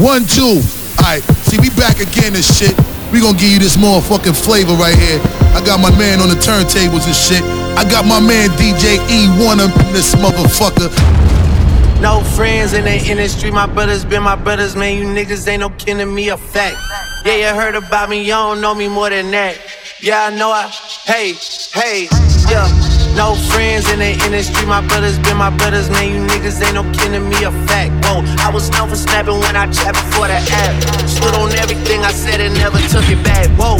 One, two. Alright, see, we back again and shit. We gonna give you this motherfucking flavor right here. I got my man on the turntables and shit. I got my man DJ E1 up in this motherfucker. No friends in the industry, my brothers been my brothers, man. You niggas ain't no kin to me, a fact. Yeah, you heard about me, you don't know me more than that. Yeah, I know I, hey, hey, yeah. No friends in the industry, my brothers been my brothers, man. You niggas ain't no to me, a fact. Whoa, I was known for snapping when I chat before the app. Stood on everything I said and never took it back. Whoa,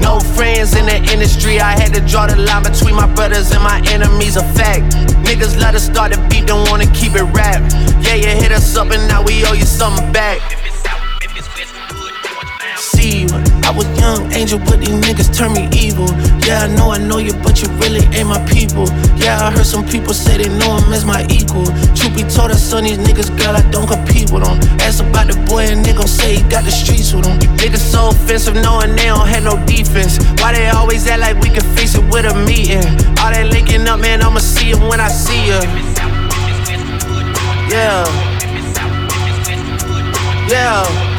no friends in the industry, I had to draw the line between my brothers and my enemies, a fact. Niggas let us start the beat, don't wanna keep it rap. Yeah, you hit us up and now we owe you something back I was young, angel, but these niggas turn me evil. Yeah, I know I know you, but you really ain't my people. Yeah, I heard some people say they know him as my equal. Truth be told, I son these niggas, girl, I don't compete with them. Ask about the boy, and they gon' say he got the streets with him. Niggas so offensive, knowing they don't have no defense. Why they always act like we can face it with a meeting? All that linking up, man, I'ma see him when I see ya. Yeah. Yeah.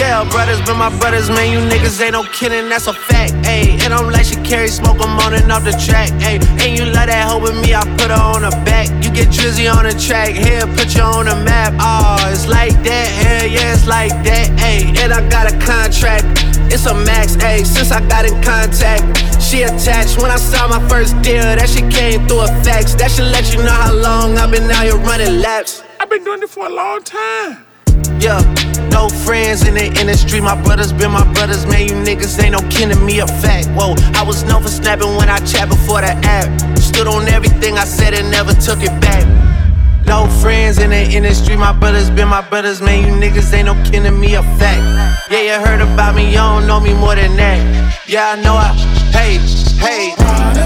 Yeah, brothers been my brothers, man. You niggas ain't no kidding, that's a fact. Ayy, and I'm like she carry smoke, I'm on and off the track. Ayy, and you love that hoe with me, I put her on the back. You get drizzy on the track, here, put you on the map. Oh, it's like that, hell yeah, it's like that. Ayy, and I got a contract. It's a max, ayy, since I got in contact. She attached when I saw my first deal, that shit came through a fax. That should let you know how long I've been out here running laps. I've been doing it for a long time. Yeah, no friends in the industry. My brothers been my brothers, man. You niggas ain't no kin to me, a fact. Whoa, I was known for snapping when I chat before the app. Stood on everything I said and never took it back. No friends in the industry. My brothers been my brothers, man. You niggas ain't no kin to me, a fact. Yeah, you heard about me, you don't know me more than that. Yeah, I know I, hey, hey.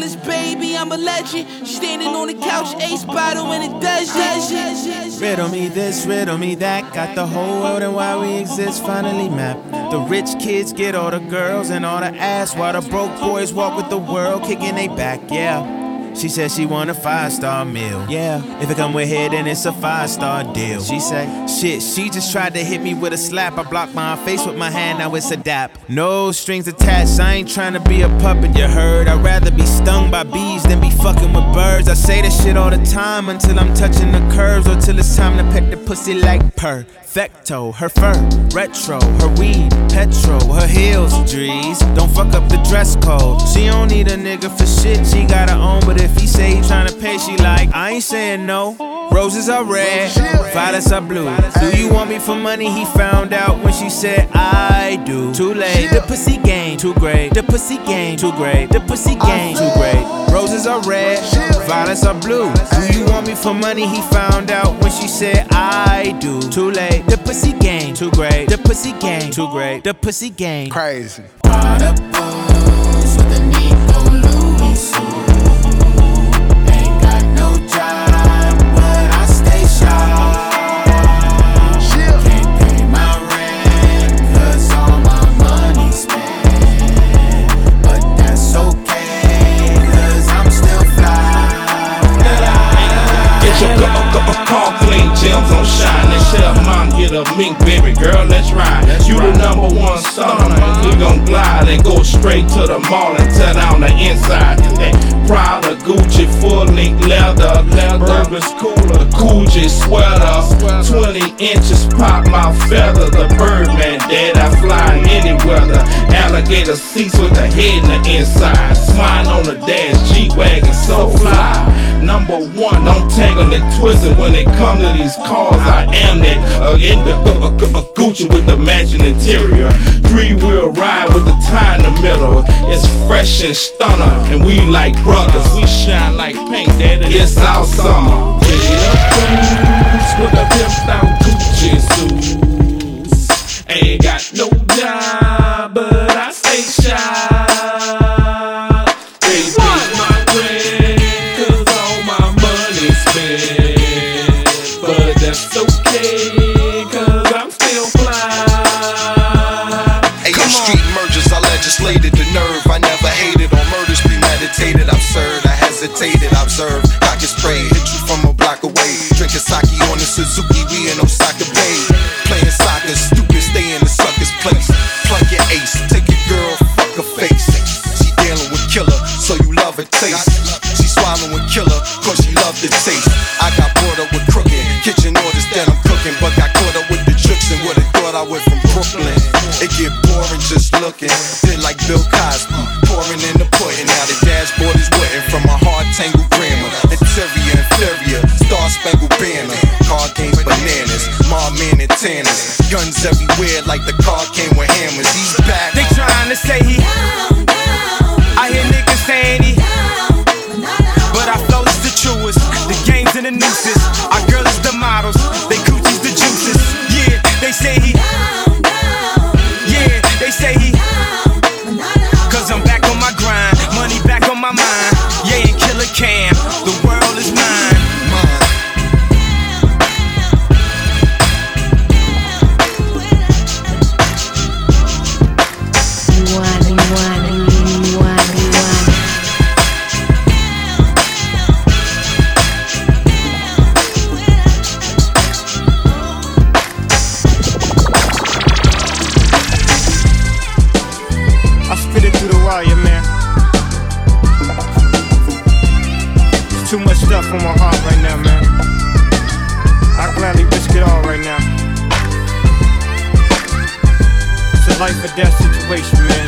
No baby, I'm a legend. Standing on the couch, ace bottle in the desert. Riddle me this, riddle me that. Got the whole world and why we exist finally mapped. The rich kids get all the girls and all the ass, while the broke boys walk with the world kicking they back, yeah. She said she want a five star meal. Yeah, if it come with head, then it's a five star deal. She say, shit, she just tried to hit me with a slap. I blocked my face with my hand, now it's a dap. No strings attached, I ain't trying to be a puppet, you heard. I'd rather be stung by bees than be fucking with birds. I say this shit all the time until I'm touching the curves or till it's time to pet the pussy like perfecto. Her fur, retro, her weed, petrol, her heels, Drees. Don't fuck up the dress code. She don't need a nigga for shit, she got her own, but if he say he tryna pay, she like, I ain't saying no. Roses are red, violets are blue. Do you want me for money? He found out when she said I do. Too late. The pussy game too great. The pussy game too great. The pussy game too great. Roses are red, violets are blue. Do you want me for money? He found out when she said I do. Too late. The pussy game too great. The pussy game too great. The pussy game crazy. link leather, burgers cooler, sweater. 20 inches pop my feather, the Birdman dead, I fly in any weather. Alligator seats with the head in the inside, smile on the dash, G-Wagon so fly. Number one, I'm tangling and twisting when it come to these cars. I am that uh, in the uh, uh, uh, uh Gucci with the matching interior. Three wheel ride with the tie in the middle. It's fresh and stunner, and we like brothers. We shine like ain't that? It's awesome. Yeah. With a pimp style.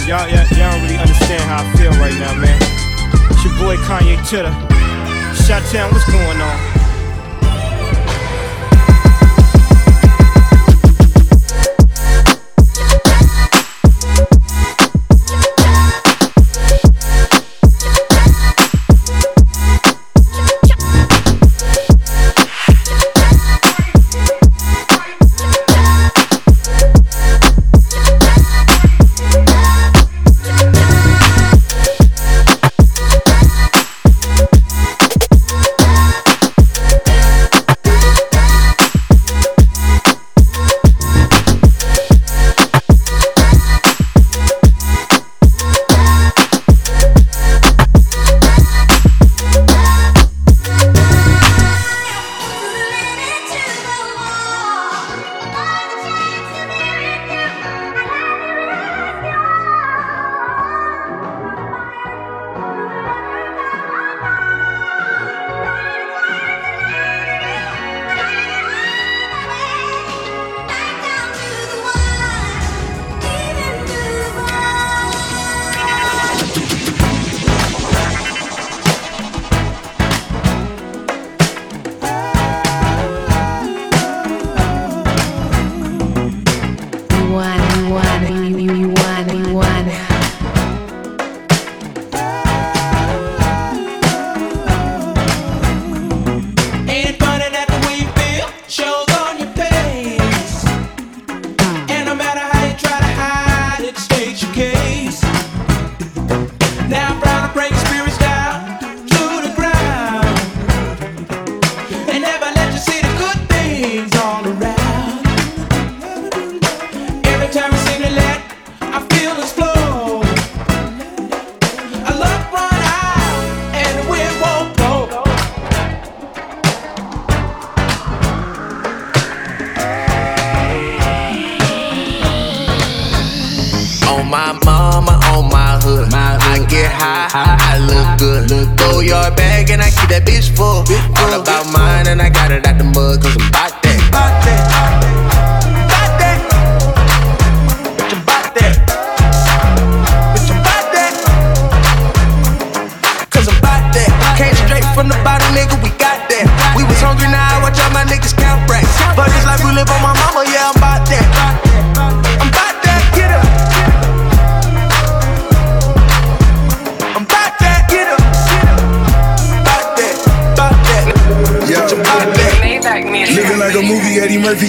Y'all, y'all, y'all don't really understand how I feel right now, man. It's your boy Kanye Titter. Shot Town, what's going on?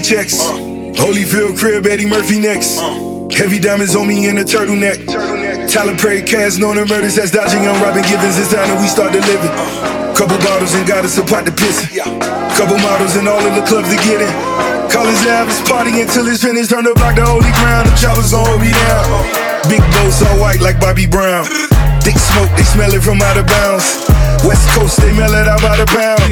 Checks. Holyfield crib, Eddie Murphy next. Heavy diamonds on me in a turtleneck. Tyler Perry cast known the murders that's dodging on Robin Givens. It's time that we start delivering. Couple bottles and got us a pot to piss. Couple models and all in the clubs to get in. College Ave is party until it's finished. Turn the block to holy ground. The choppers hold me down. Big boats all white like Bobby Brown. Thick smoke, they smell it from out of bounds. West Coast, they mail it out by the pound.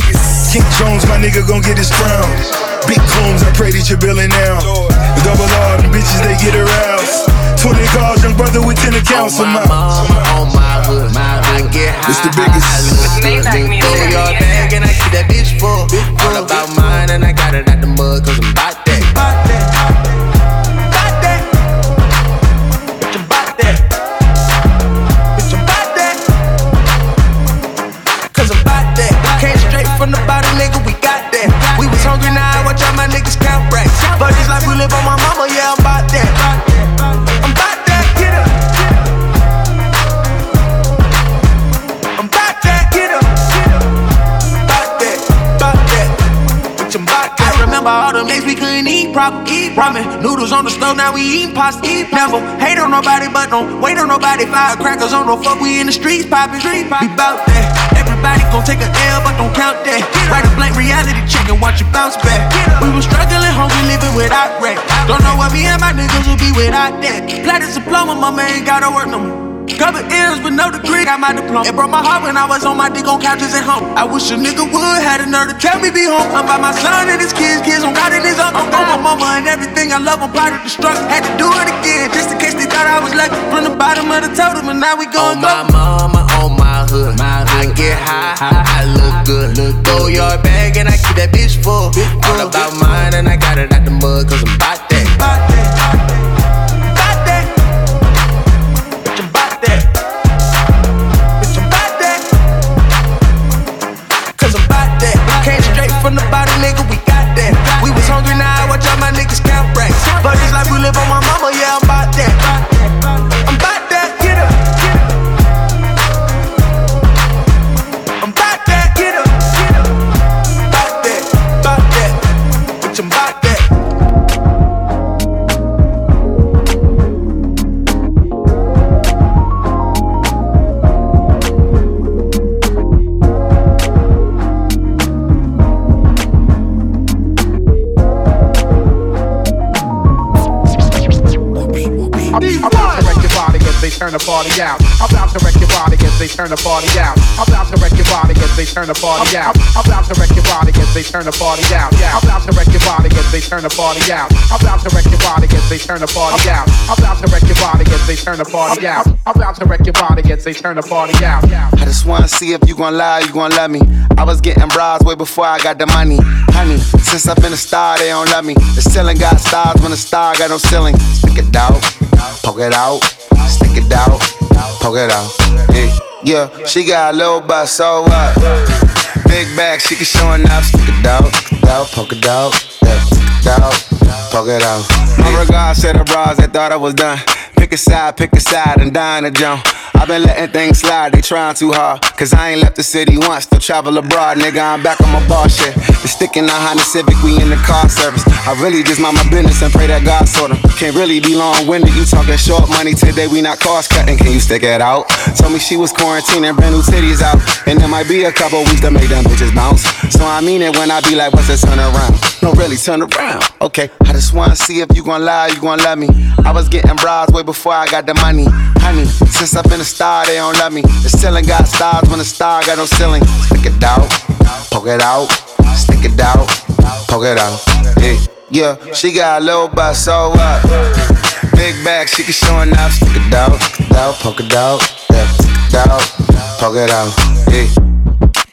King Jones, my nigga gon' get his crown. Big combs, I pray that you're billing now. Double R, them bitches, they get aroused. 20 cars, young brother with 10 accounts on my mine. on my hood, my I get high. It's the biggest. I look good, look through your bag and I keep that bitch full. All about mine and I got it out the mud cause I'm bout ramen, noodles on the stove, now we eating pasta. Eat never hate on nobody, but don't wait on nobody. Firecrackers on the fuck, we in the streets popping. Street We bout that. Everybody gon' take a L, but don't count that. Write a blank reality check and watch it bounce back. We was struggling, hungry, living without rent. Don't know what me and my niggas will be without that. Glad it's Platinum diploma, mama ain't gotta work no more. Couple ears with no degree, got my diploma. It broke my heart when I was on my dick on couches at home. I wish a nigga would had a nerve to tell me be home. I'm by my son and his kids, kids on God and his uncle. I'm on my mama and everything I love, I'm part of the struggle. Had to do it again, just in case they thought I was lucky. From the bottom of the totem, and now we going On my mama, on my hood. my I get high, I look good. Look Throw your bag and I keep that bitch full. All about mine and I got it out the mud cause I'm bout that. Bout that. We live on my mama, yeah, I'm bout turn the party out. I'm about to wreck your body as they turn the party out. I'm about to wreck your body as they turn the party out. I'm about to wreck your body as they turn the party out. I'm about to wreck your body as they turn the party out. I'm about to wreck your body as they turn the party out. I'm about to wreck your body as they turn the party out. I just wanna see if you gon' lie, you gon' love me. I was getting bras way before I got the money. Honey, since I've been a star, they don't love me. The ceiling got stars when the star got no ceiling. Stick it out, poke it out, stick it out, poke it out. Yeah, yeah, she got a little butt, so what? Big bag, she can show enough. Stick it out, out, poke it out, yeah, stick it out, poke it out. My regards to the bras that thought I was done. Pick a side, pick a side, and dying to jump. I've been letting things slide, they trying too hard. Cause I ain't left the city once, to travel abroad, nigga. I'm back on my bar shit. The stick in the Honda Civic, we in the car service. I really just mind my business and pray that God sort 'em. Can't really be long winded, you talking short money today, we not cost cutting. Can you stick it out? Told me she was quarantining, brand new titties out. And there might be a couple weeks to make them bitches bounce. So I mean it when I be like, what's the turn around? No, really, turn around. Okay, I just wanna see if you gon' lie, you gon' love me. I was getting bras way before I got the money. Honey, since I've been a star, they don't love me. The ceiling got stars when the star got no ceiling. Stick it out, poke it out, stick it out, poke it out. Yeah, yeah, she got a little butt, so what? Big bag, she can show enough. Stick it out, stick it out, poke it out, it out, poke it out. Yeah.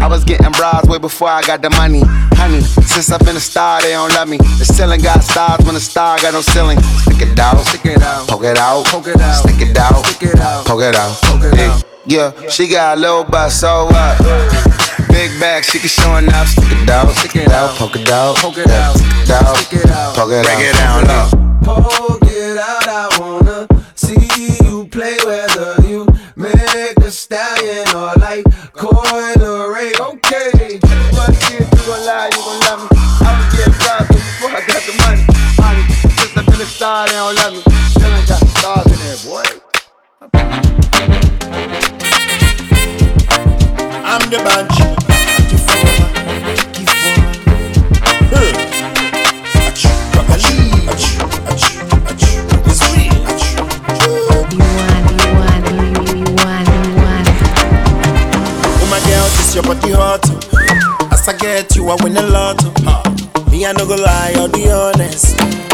I was getting bras way before I got the money. Honey, since I've been a star, they don't love me. The ceiling got stars when the star got no ceiling. Stick it out, stick it out, poke it out, poke it out, stick it out, stick it out, poke it out, poke it out. Yeah, yeah, she got a little butt, so what? Big bag, she can show enough. Stick it out, stick it out, poke it out, poke it out, stick it out, stick it out, poke it out. Break it down low. I've been a star, they don't love me. Still ain't got stars in there, boy. I'm the bunch. your body hot. As I get you, I win a lot. Me, I no go lie, I'll be honest.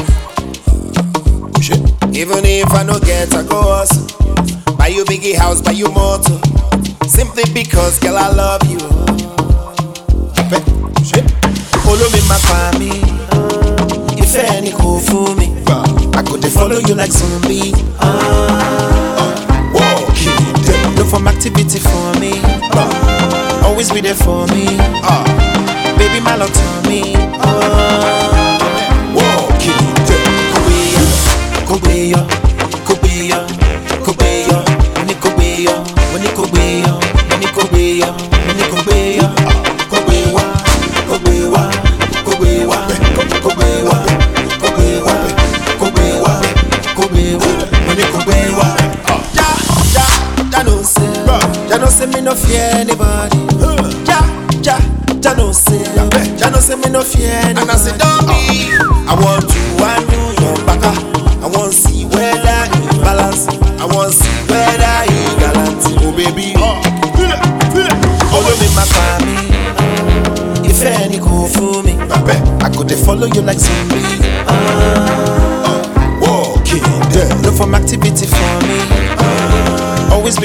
Even if I no get, a hustle. Buy you biggie house, buy you motor. Simply because, girl, I love you. Follow me, my family. If any cool for me, I could follow you like zombie. Uh, walking, look for activity for me. Always be there for me. Uh, baby, my love to me. Uh, Kobeya,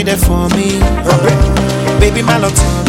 there for me. Baby, my love